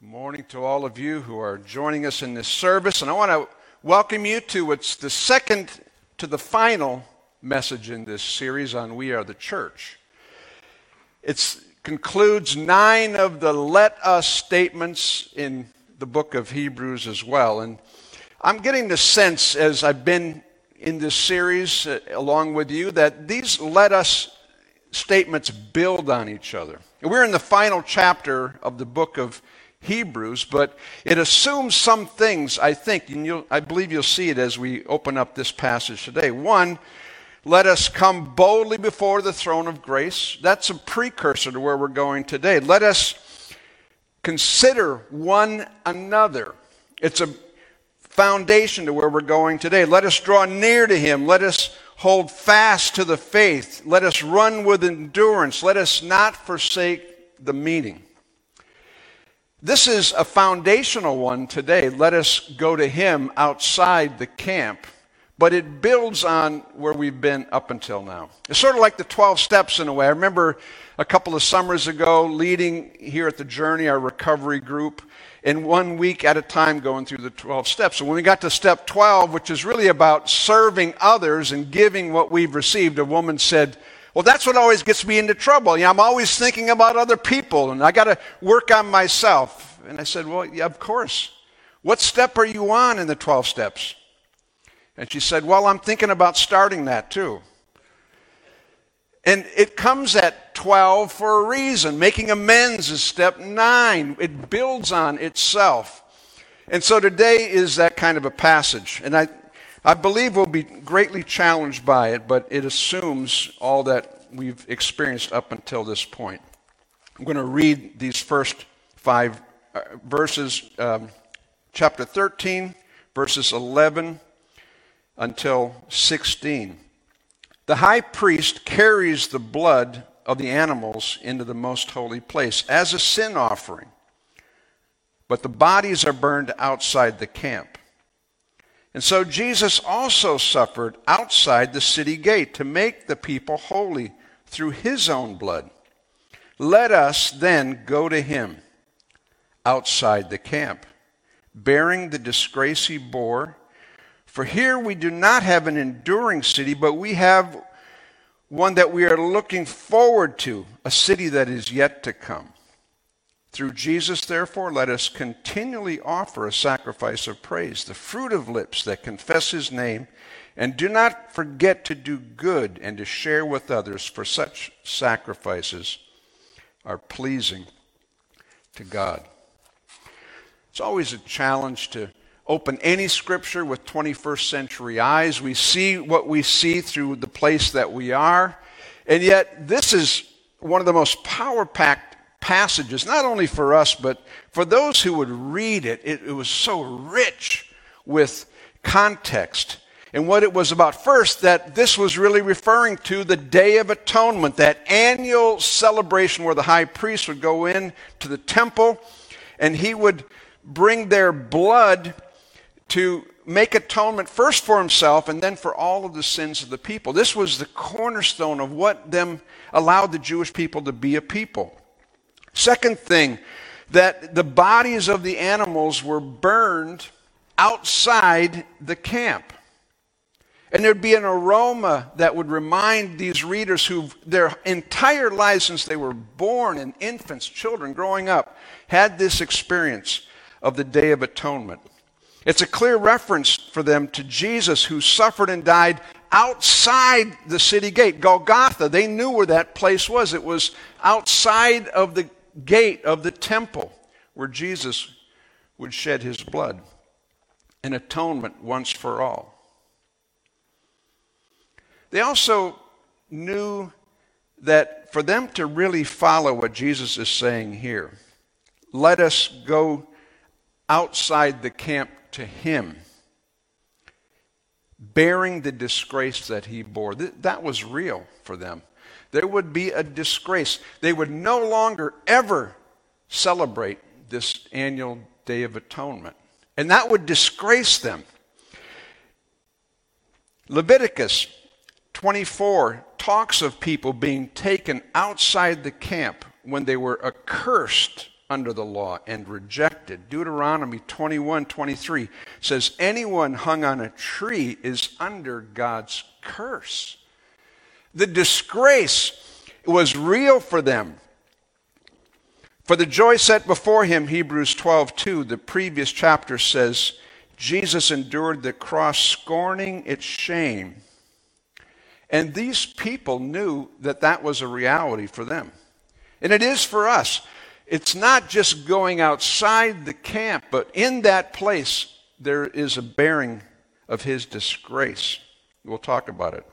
Good morning to all of you who are joining us in this service. And I want to welcome you to what's the second to the final message in this series on We Are the Church. It concludes nine of the let us statements in the book of Hebrews as well. And I'm getting the sense as I've been in this series uh, along with you that these let us statements build on each other. We're in the final chapter of the book of Hebrews, but it assumes some things, I think, and I believe you'll see it as we open up this passage today. One, let us come boldly before the throne of grace. That's a precursor to where we're going today. Let us consider one another. It's a foundation to where we're going today. Let us draw near to Him. Let us hold fast to the faith. Let us run with endurance. Let us not forsake the meeting. This is a foundational one today. Let us go to Him outside the camp, but it builds on where we've been up until now. It's sort of like the 12 steps in a way. I remember a couple of summers ago leading here at the Journey, our recovery group, in one week at a time going through the 12 steps. So when we got to step 12, which is really about serving others and giving what we've received, a woman said, well, that's what always gets me into trouble. You know, I'm always thinking about other people and I got to work on myself. And I said, Well, yeah, of course. What step are you on in the 12 steps? And she said, Well, I'm thinking about starting that too. And it comes at 12 for a reason. Making amends is step 9. It builds on itself. And so today is that kind of a passage. And I, I believe we'll be greatly challenged by it, but it assumes all that we've experienced up until this point. I'm going to read these first five uh, verses, um, chapter 13, verses 11 until 16. The high priest carries the blood of the animals into the most holy place as a sin offering, but the bodies are burned outside the camp. And so Jesus also suffered outside the city gate to make the people holy through his own blood. Let us then go to him outside the camp, bearing the disgrace he bore. For here we do not have an enduring city, but we have one that we are looking forward to, a city that is yet to come. Through Jesus, therefore, let us continually offer a sacrifice of praise, the fruit of lips that confess his name, and do not forget to do good and to share with others, for such sacrifices are pleasing to God. It's always a challenge to open any scripture with 21st century eyes. We see what we see through the place that we are. And yet, this is one of the most power packed passages, not only for us, but for those who would read it, it, it was so rich with context and what it was about. First, that this was really referring to the Day of Atonement, that annual celebration where the high priest would go in to the temple and he would bring their blood to make atonement first for himself and then for all of the sins of the people. This was the cornerstone of what them allowed the Jewish people to be a people. Second thing, that the bodies of the animals were burned outside the camp. And there'd be an aroma that would remind these readers who their entire lives since they were born and infants, children growing up, had this experience of the Day of Atonement. It's a clear reference for them to Jesus who suffered and died outside the city gate, Golgotha. They knew where that place was. It was outside of the gate of the temple where Jesus would shed his blood, an atonement once for all. They also knew that for them to really follow what Jesus is saying here, let us go outside the camp to him, bearing the disgrace that he bore. That was real for them there would be a disgrace. They would no longer ever celebrate this annual Day of Atonement. And that would disgrace them. Leviticus 24 talks of people being taken outside the camp when they were accursed under the law and rejected. Deuteronomy 21 23 says, Anyone hung on a tree is under God's curse. The disgrace was real for them. For the joy set before him, Hebrews 12 2, the previous chapter says, Jesus endured the cross, scorning its shame. And these people knew that that was a reality for them. And it is for us. It's not just going outside the camp, but in that place, there is a bearing of his disgrace. We'll talk about it.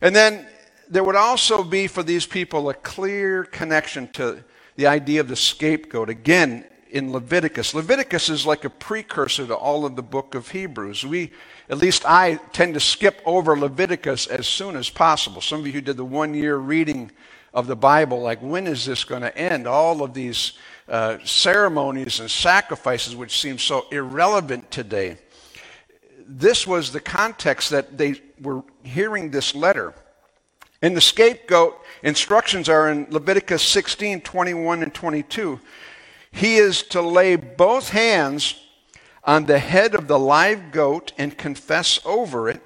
And then there would also be for these people a clear connection to the idea of the scapegoat. Again, in Leviticus. Leviticus is like a precursor to all of the book of Hebrews. We, at least I, tend to skip over Leviticus as soon as possible. Some of you who did the one year reading of the Bible, like, when is this going to end? All of these uh, ceremonies and sacrifices, which seem so irrelevant today. This was the context that they were hearing this letter. And the scapegoat instructions are in Leviticus 16 21 and 22. He is to lay both hands on the head of the live goat and confess over it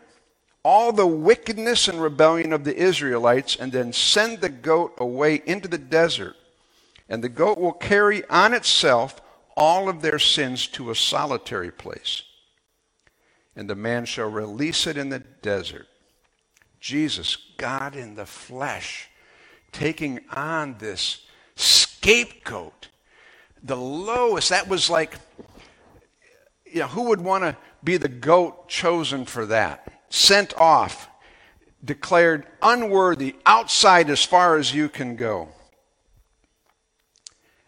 all the wickedness and rebellion of the Israelites, and then send the goat away into the desert. And the goat will carry on itself all of their sins to a solitary place. And the man shall release it in the desert. Jesus, God in the flesh, taking on this scapegoat the lowest. That was like, you know, who would want to be the goat chosen for that? Sent off, declared unworthy, outside as far as you can go.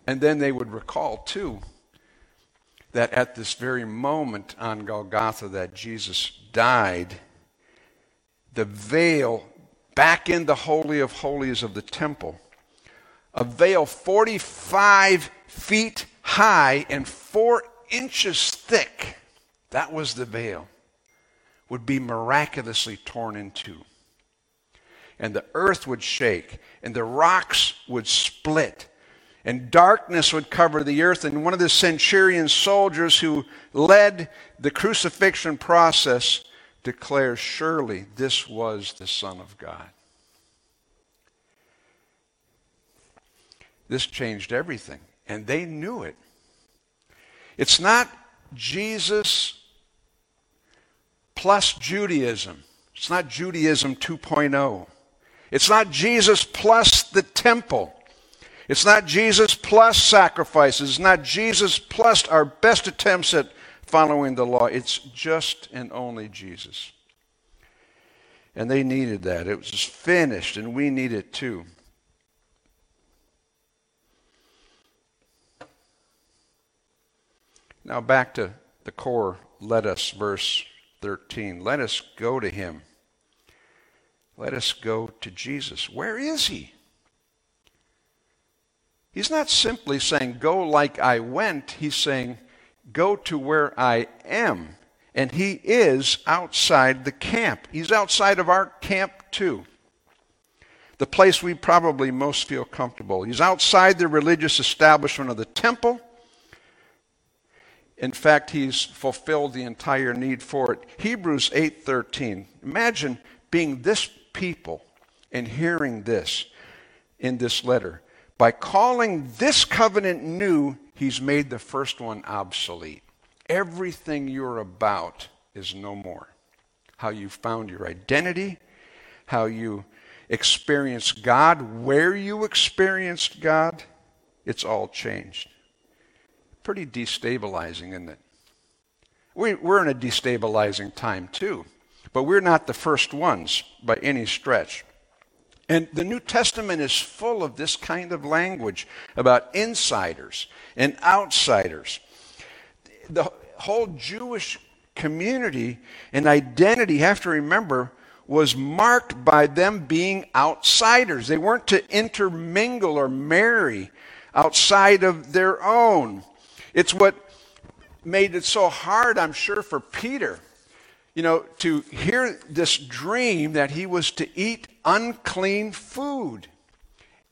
And then they would recall, too, that at this very moment on Golgotha that Jesus died, the veil back in the Holy of Holies of the temple, a veil 45 feet high and four inches thick, that was the veil, would be miraculously torn in two. And the earth would shake, and the rocks would split, and darkness would cover the earth. And one of the centurion soldiers who led the crucifixion process declares, Surely this was the Son of God. This changed everything and they knew it. It's not Jesus plus Judaism. It's not Judaism 2.0. It's not Jesus plus the temple. It's not Jesus plus sacrifices. It's not Jesus plus our best attempts at following the law. It's just and only Jesus. And they needed that. It was finished, and we need it too. Now back to the core, let us, verse 13. Let us go to him. Let us go to Jesus. Where is he? He's not simply saying, go like I went. He's saying, go to where I am. And he is outside the camp. He's outside of our camp too. The place we probably most feel comfortable. He's outside the religious establishment of the temple. In fact, he's fulfilled the entire need for it. Hebrews 8:13. Imagine being this people and hearing this in this letter. By calling this covenant new, he's made the first one obsolete. Everything you're about is no more. How you found your identity, how you experienced God, where you experienced God, it's all changed pretty destabilizing, isn't it? We, we're in a destabilizing time too, but we're not the first ones by any stretch. And the New Testament is full of this kind of language about insiders and outsiders. The whole Jewish community and identity, have to remember, was marked by them being outsiders. They weren't to intermingle or marry outside of their own. It's what made it so hard, I'm sure, for Peter, you know, to hear this dream that he was to eat unclean food.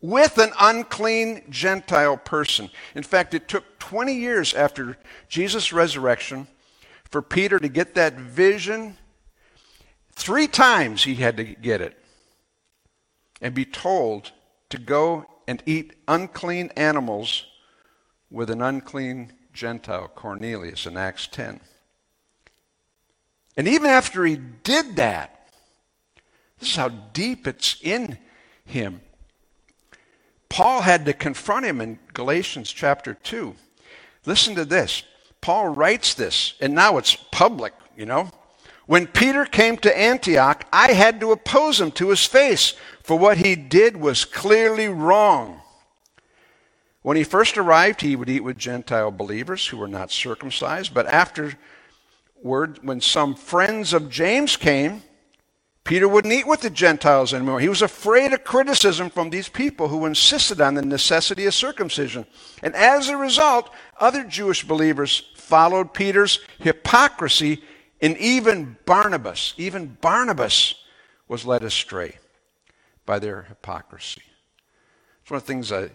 with an unclean Gentile person. In fact, it took 20 years after Jesus' resurrection for Peter to get that vision. Three times he had to get it and be told to go and eat unclean animals with an unclean Gentile, Cornelius, in Acts 10. And even after he did that, this is how deep it's in him. Paul had to confront him in Galatians chapter 2. Listen to this. Paul writes this, and now it's public, you know. When Peter came to Antioch, I had to oppose him to his face, for what he did was clearly wrong. When he first arrived, he would eat with Gentile believers who were not circumcised, but afterward, when some friends of James came, Peter wouldn't eat with the Gentiles anymore. He was afraid of criticism from these people who insisted on the necessity of circumcision. And as a result, other Jewish believers followed Peter's hypocrisy, and even Barnabas, even Barnabas was led astray by their hypocrisy. It's one of the things I,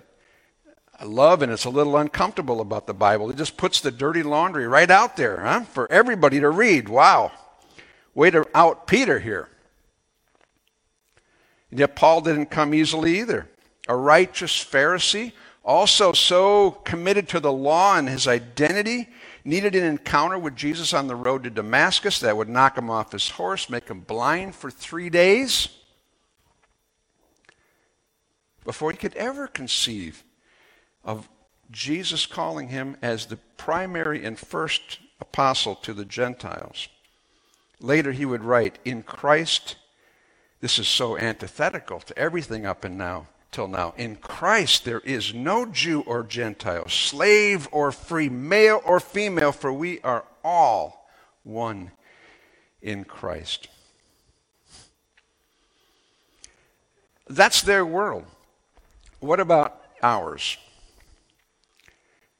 I love, and it's a little uncomfortable about the Bible. It just puts the dirty laundry right out there huh? for everybody to read. Wow. Way to out Peter here. And yet, Paul didn't come easily either. A righteous Pharisee, also so committed to the law and his identity, needed an encounter with Jesus on the road to Damascus that would knock him off his horse, make him blind for three days before he could ever conceive of Jesus calling him as the primary and first apostle to the Gentiles. Later he would write, In Christ this is so antithetical to everything up and now till now. In Christ there is no Jew or Gentile, slave or free, male or female, for we are all one in Christ. That's their world. What about ours?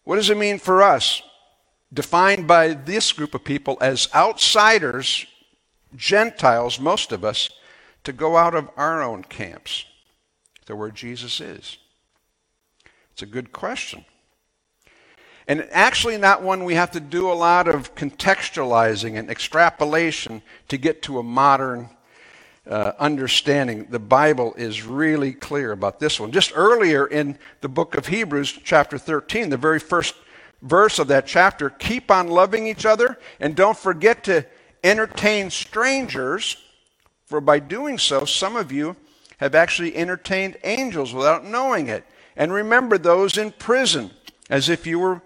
What does it mean for us? Defined by this group of people as outsiders, Gentiles, most of us, to go out of our own camps to where Jesus is? It's a good question. And actually, not one we have to do a lot of contextualizing and extrapolation to get to a modern uh, understanding. The Bible is really clear about this one. Just earlier in the book of Hebrews, chapter 13, the very first verse of that chapter keep on loving each other and don't forget to entertain strangers for by doing so, some of you have actually entertained angels without knowing it. And remember those in prison as if you were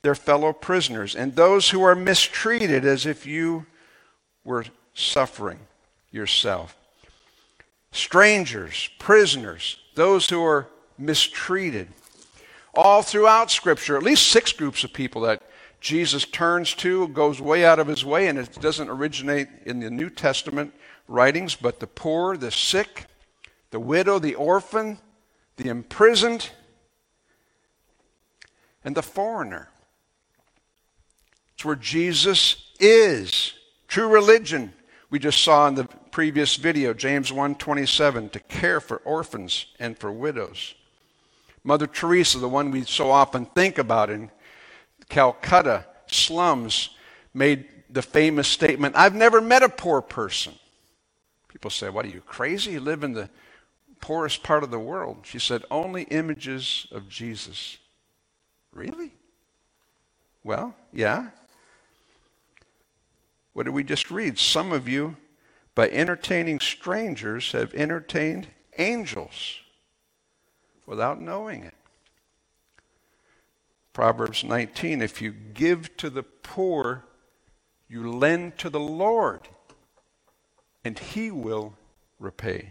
their fellow prisoners, and those who are mistreated as if you were suffering yourself. Strangers, prisoners, those who are mistreated. All throughout Scripture, at least six groups of people that Jesus turns to, goes way out of his way, and it doesn't originate in the New Testament writings, but the poor, the sick, the widow, the orphan, the imprisoned, and the foreigner. It's where Jesus is. True religion, we just saw in the previous video, James 1:27, to care for orphans and for widows. Mother Teresa, the one we so often think about in Calcutta slums, made the famous statement, I've never met a poor person. People say, What are you, crazy? You live in the poorest part of the world. She said, Only images of Jesus. Really? Well, yeah. What did we just read? Some of you, by entertaining strangers, have entertained angels without knowing it. Proverbs 19 If you give to the poor, you lend to the Lord and he will repay.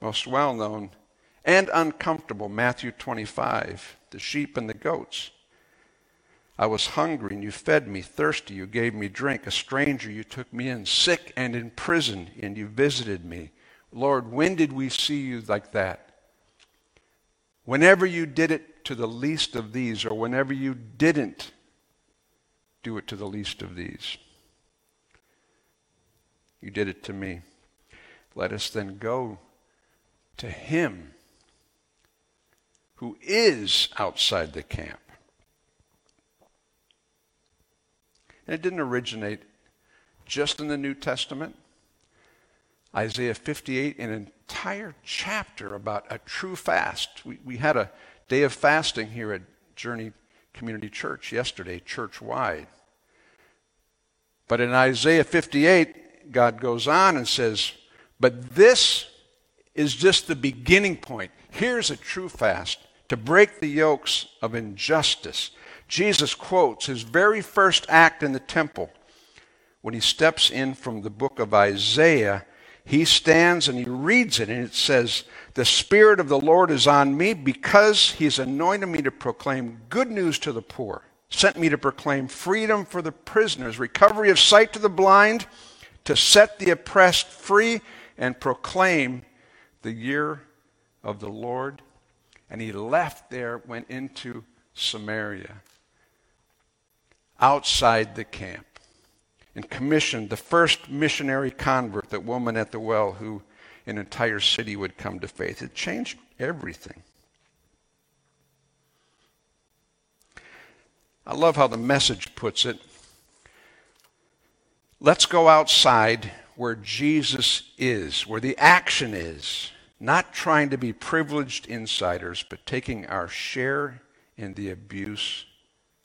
Most well known and uncomfortable, Matthew 25, the sheep and the goats. I was hungry, and you fed me, thirsty, you gave me drink, a stranger, you took me in, sick and in prison, and you visited me. Lord, when did we see you like that? Whenever you did it to the least of these, or whenever you didn't do it to the least of these. You did it to me. Let us then go to him who is outside the camp. And it didn't originate just in the New Testament. Isaiah 58, an entire chapter about a true fast. We, we had a day of fasting here at Journey Community Church yesterday, church wide. But in Isaiah 58, God goes on and says, But this is just the beginning point. Here's a true fast to break the yokes of injustice. Jesus quotes his very first act in the temple when he steps in from the book of Isaiah. He stands and he reads it, and it says, The Spirit of the Lord is on me because he's anointed me to proclaim good news to the poor, sent me to proclaim freedom for the prisoners, recovery of sight to the blind, to set the oppressed free, and proclaim the year of the Lord. And he left there, went into Samaria, outside the camp, and commissioned the first missionary convert, that woman at the well, who an entire city would come to faith. It changed everything. I love how the message puts it. Let's go outside where Jesus is, where the action is, not trying to be privileged insiders, but taking our share in the abuse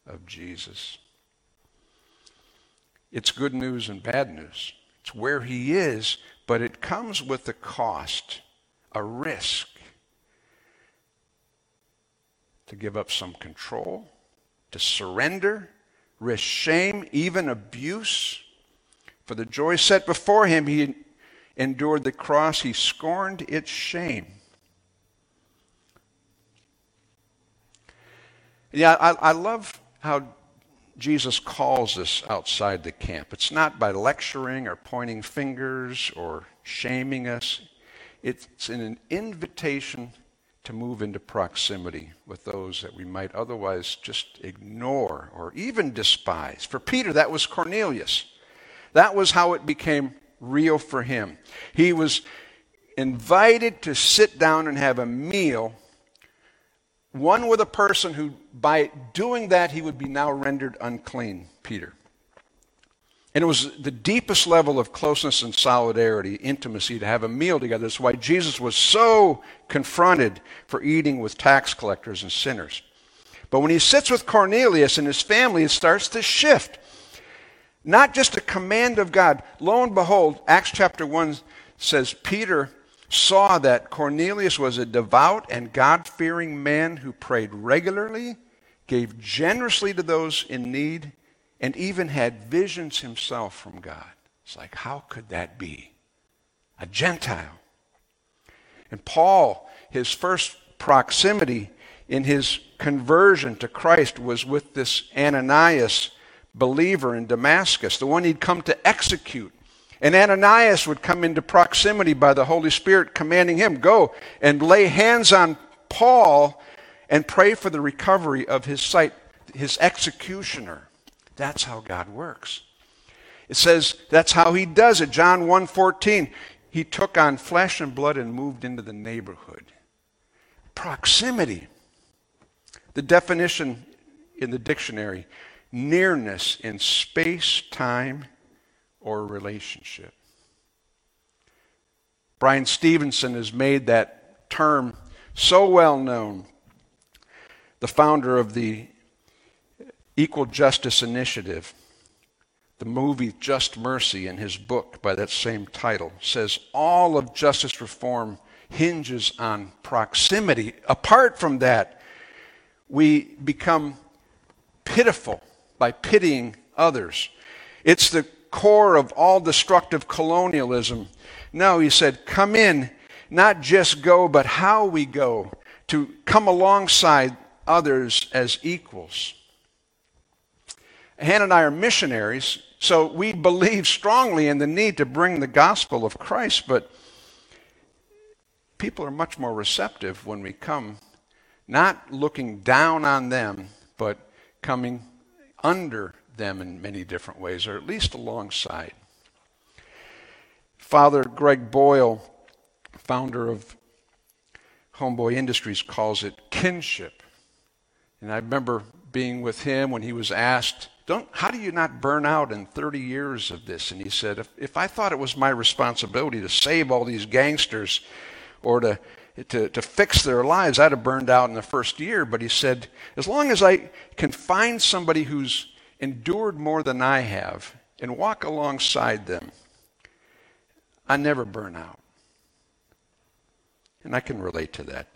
of Jesus. It's good news and bad news. It's where he is, but it comes with a cost, a risk to give up some control, to surrender, risk shame, even abuse. For the joy set before him, he endured the cross, he scorned its shame. Yeah, I, I love how Jesus calls us outside the camp. It's not by lecturing or pointing fingers or shaming us. It's an invitation to move into proximity with those that we might otherwise just ignore or even despise. For Peter, that was Cornelius. That was how it became real for him. He was invited to sit down and have a meal one with a person who, by doing that, he would be now rendered unclean, Peter. And it was the deepest level of closeness and solidarity, intimacy, to have a meal together. That's why Jesus was so confronted for eating with tax collectors and sinners. But when he sits with Cornelius and his family, it starts to shift. Not just a command of God. Lo and behold, Acts chapter 1 says Peter saw that Cornelius was a devout and God fearing man who prayed regularly, gave generously to those in need, and even had visions himself from God. It's like, how could that be? A Gentile. And Paul, his first proximity in his conversion to Christ was with this Ananias believer in Damascus, the one he'd come to execute and Ananias would come into proximity by the Holy Spirit, commanding him, Go and lay hands on Paul and pray for the recovery of his sight, his executioner. That's how God works. It says that's how he does it. John 1:14. He took on flesh and blood and moved into the neighborhood. Proximity. The definition in the dictionary, nearness in space, time, or relationship. Bryan Stevenson has made that term so well known. The founder of the Equal Justice Initiative, the movie Just Mercy, in his book by that same title, says all of justice reform hinges on proximity. Apart from that, we become pitiful by pitying others. It's the core of all destructive colonialism. No, he said, come in, not just go, but how we go, to come alongside others as equals. Hannah and I are missionaries, so we believe strongly in the need to bring the gospel of Christ, but people are much more receptive when we come, not looking down on them, but coming under them in many different ways, or at least alongside. Father Greg Boyle, founder of Homeboy Industries calls it kinship. And I remember being with him when he was asked, How do you not burn out in 30 years of this? And he said, If, if I thought it was my responsibility to save all these gangsters or to, to, to fix their lives, I'd have burned out in the first year. But he said, As long as I can find somebody who's endured more than I have and walk alongside them, I never burn out. And I can relate to that.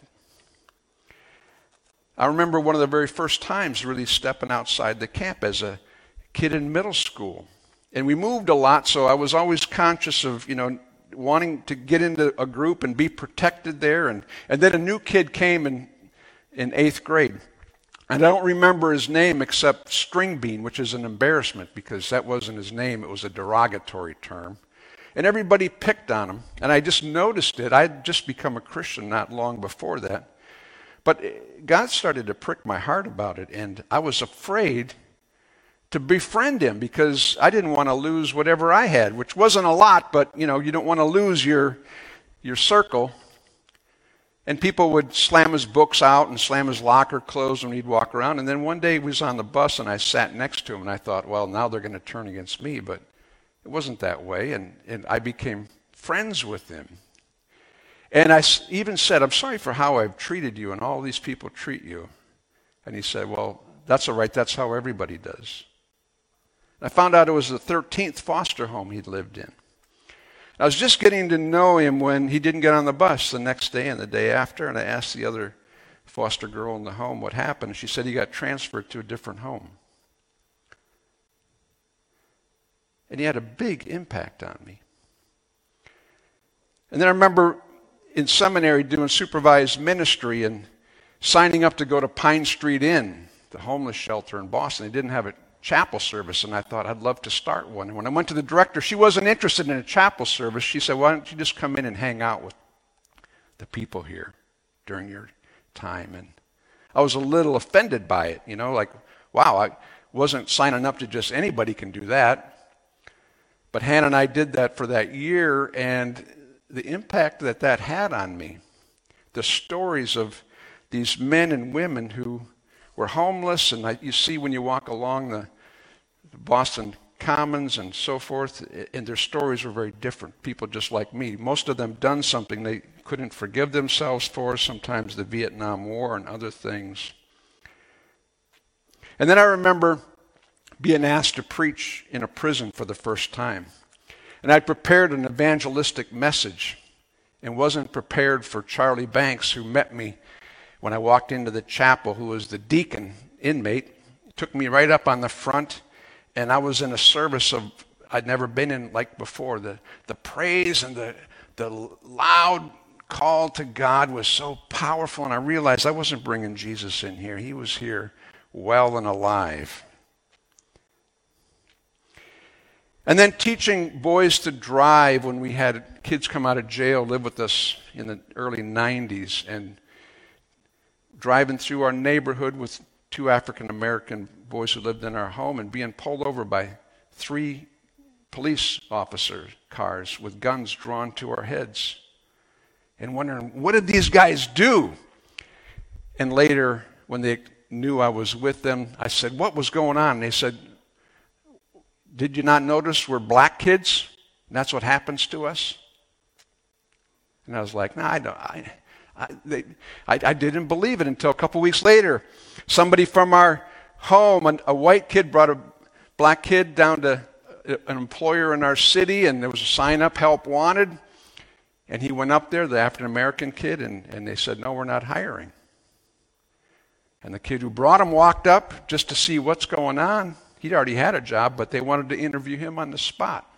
I remember one of the very first times really stepping outside the camp as a kid in middle school. And we moved a lot, so I was always conscious of, you know, wanting to get into a group and be protected there. And, and then a new kid came in, in eighth grade. And I don't remember his name except String Bean, which is an embarrassment because that wasn't his name, it was a derogatory term. And everybody picked on him. And I just noticed it. I had just become a Christian not long before that. But God started to prick my heart about it, and I was afraid to befriend him because I didn't want to lose whatever I had, which wasn't a lot, but you know, you don't want to lose your your circle. And people would slam his books out and slam his locker closed when he'd walk around. And then one day he was on the bus and I sat next to him and I thought, well, now they're going to turn against me. But it wasn't that way. And, and I became friends with him. And I even said, I'm sorry for how I've treated you and all these people treat you. And he said, Well, that's all right. That's how everybody does. I found out it was the 13th foster home he'd lived in. I was just getting to know him when he didn't get on the bus the next day and the day after, and I asked the other foster girl in the home what happened, she said he got transferred to a different home. And he had a big impact on me. And then I remember in seminary doing supervised ministry and signing up to go to Pine Street Inn, the homeless shelter in Boston. They didn't have a chapel service, and I thought I'd love to start one. And when I went to the director, she wasn't interested in a chapel service. She said, Why don't you just come in and hang out with the people here during your time? And I was a little offended by it, you know, like, wow, I wasn't signing up to just anybody can do that. But Hannah and I did that for that year, and the impact that that had on me. The stories of these men and women who were homeless, and I, you see when you walk along the, the Boston Commons and so forth, and their stories were very different. People just like me. Most of them done something they couldn't forgive themselves for, sometimes the Vietnam War and other things. And then I remember being asked to preach in a prison for the first time. And I prepared an evangelistic message and wasn't prepared for Charlie Banks, who met me when I walked into the chapel, who was the deacon inmate, took me right up on the front, and I was in a service of I'd never been in like before. The, the praise and the, the loud call to God was so powerful, and I realized I wasn't bringing Jesus in here. He was here well and alive. And then teaching boys to drive when we had kids come out of jail live with us in the early 90s and driving through our neighborhood with two African American boys who lived in our home and being pulled over by three police officer cars with guns drawn to our heads and wondering, what did these guys do? And later, when they knew I was with them, I said, What was going on? And they said, did you not notice we're black kids? And that's what happens to us? And I was like, no, I don't. I, I, they, I, I didn't believe it until a couple weeks later. Somebody from our home, a, a white kid brought a black kid down to uh, an employer in our city, and there was a sign up, help wanted. And he went up there, the African American kid, and, and they said, no, we're not hiring. And the kid who brought him walked up just to see what's going on. He'd already had a job, but they wanted to interview him on the spot.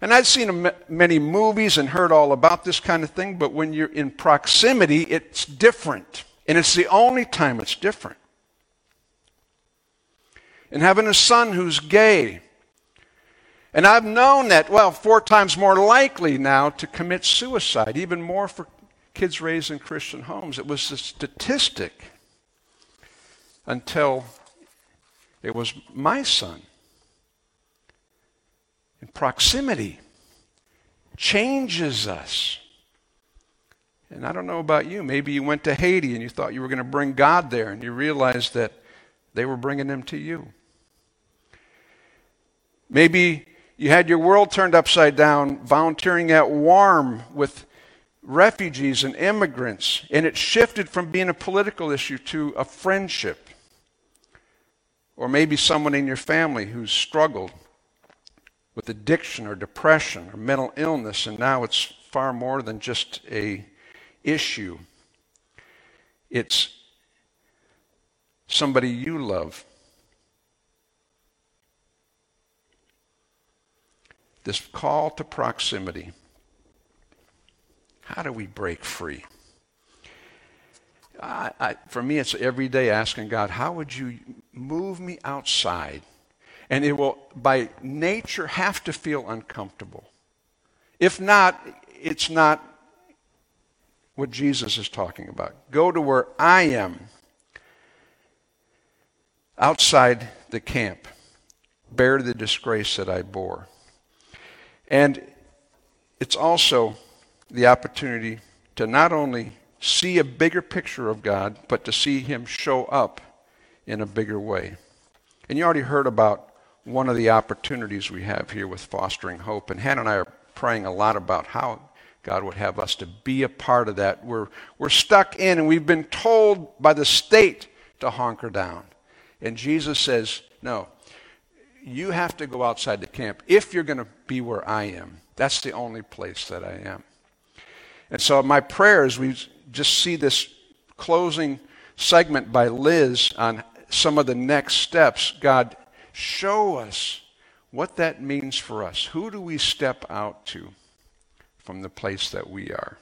And I'd seen many movies and heard all about this kind of thing, but when you're in proximity, it's different. And it's the only time it's different. And having a son who's gay, and I've known that, well, four times more likely now to commit suicide, even more for kids raised in Christian homes. It was a statistic until it was my son. And proximity changes us. And I don't know about you. Maybe you went to Haiti and you thought you were going to bring God there, and you realized that they were bringing him to you. Maybe you had your world turned upside down volunteering at WARM with refugees and immigrants, and it shifted from being a political issue to a friendship. Or maybe someone in your family who's struggled with addiction or depression or mental illness, and now it's far more than just a issue. It's somebody you love. This call to proximity. How do we break free? I, I, for me, it's every day asking God, how would you move me outside? And it will, by nature, have to feel uncomfortable. If not, it's not what Jesus is talking about. Go to where I am, outside the camp, bear the disgrace that I bore. And it's also the opportunity to not only see a bigger picture of God, but to see Him show up in a bigger way. And you already heard about one of the opportunities we have here with Fostering Hope. And Hannah and I are praying a lot about how God would have us to be a part of that. We're, we're stuck in, and we've been told by the state to hunker down. And Jesus says, No, you have to go outside the camp if you're going to be where I am. That's the only place that I am. And so, my prayer is we just see this closing segment by Liz on some of the next steps. God, show us what that means for us. Who do we step out to from the place that we are?